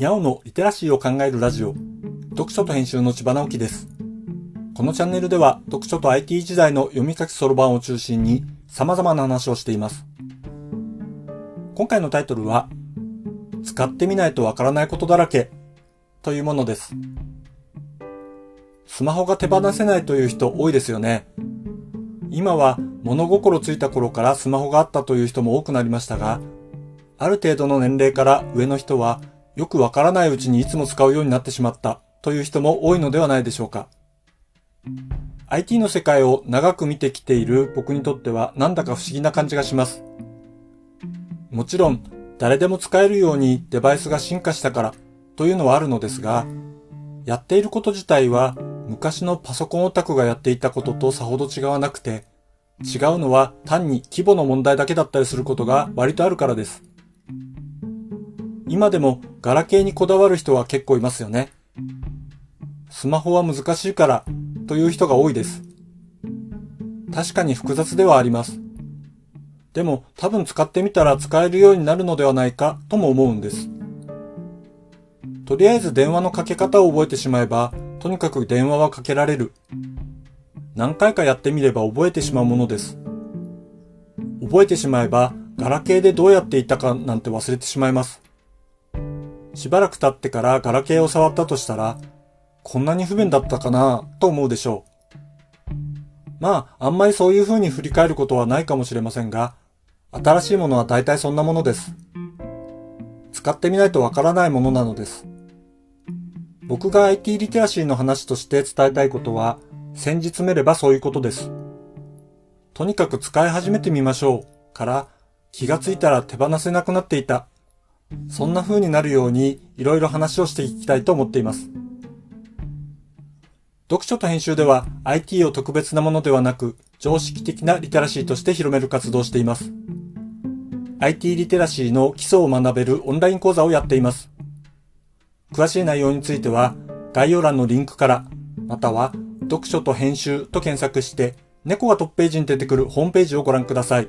にゃおのリテラシーを考えるラジオ、読書と編集の千葉直樹です。このチャンネルでは読書と IT 時代の読み書きそろばんを中心に様々な話をしています。今回のタイトルは、使ってみないとわからないことだらけというものです。スマホが手放せないという人多いですよね。今は物心ついた頃からスマホがあったという人も多くなりましたが、ある程度の年齢から上の人はよくわからないうちにいつも使うようになってしまったという人も多いのではないでしょうか。IT の世界を長く見てきている僕にとってはなんだか不思議な感じがします。もちろん誰でも使えるようにデバイスが進化したからというのはあるのですが、やっていること自体は昔のパソコンオタクがやっていたこととさほど違わなくて、違うのは単に規模の問題だけだったりすることが割とあるからです。今でもガラケーにこだわる人は結構いますよね。スマホは難しいからという人が多いです。確かに複雑ではあります。でも多分使ってみたら使えるようになるのではないかとも思うんです。とりあえず電話のかけ方を覚えてしまえば、とにかく電話はかけられる。何回かやってみれば覚えてしまうものです。覚えてしまえば、ガラケーでどうやっていたかなんて忘れてしまいます。しばらく経ってからガラケーを触ったとしたら、こんなに不便だったかなと思うでしょう。まあ、あんまりそういう風に振り返ることはないかもしれませんが、新しいものは大体そんなものです。使ってみないとわからないものなのです。僕が IT リテラシーの話として伝えたいことは、先日詰めればそういうことです。とにかく使い始めてみましょうから気がついたら手放せなくなっていたそんな風になるようにいろいろ話をしていきたいと思っています。読書と編集では IT を特別なものではなく常識的なリテラシーとして広める活動をしています。IT リテラシーの基礎を学べるオンライン講座をやっています。詳しい内容については概要欄のリンクから、または読書と編集と検索して猫がトップページに出てくるホームページをご覧ください。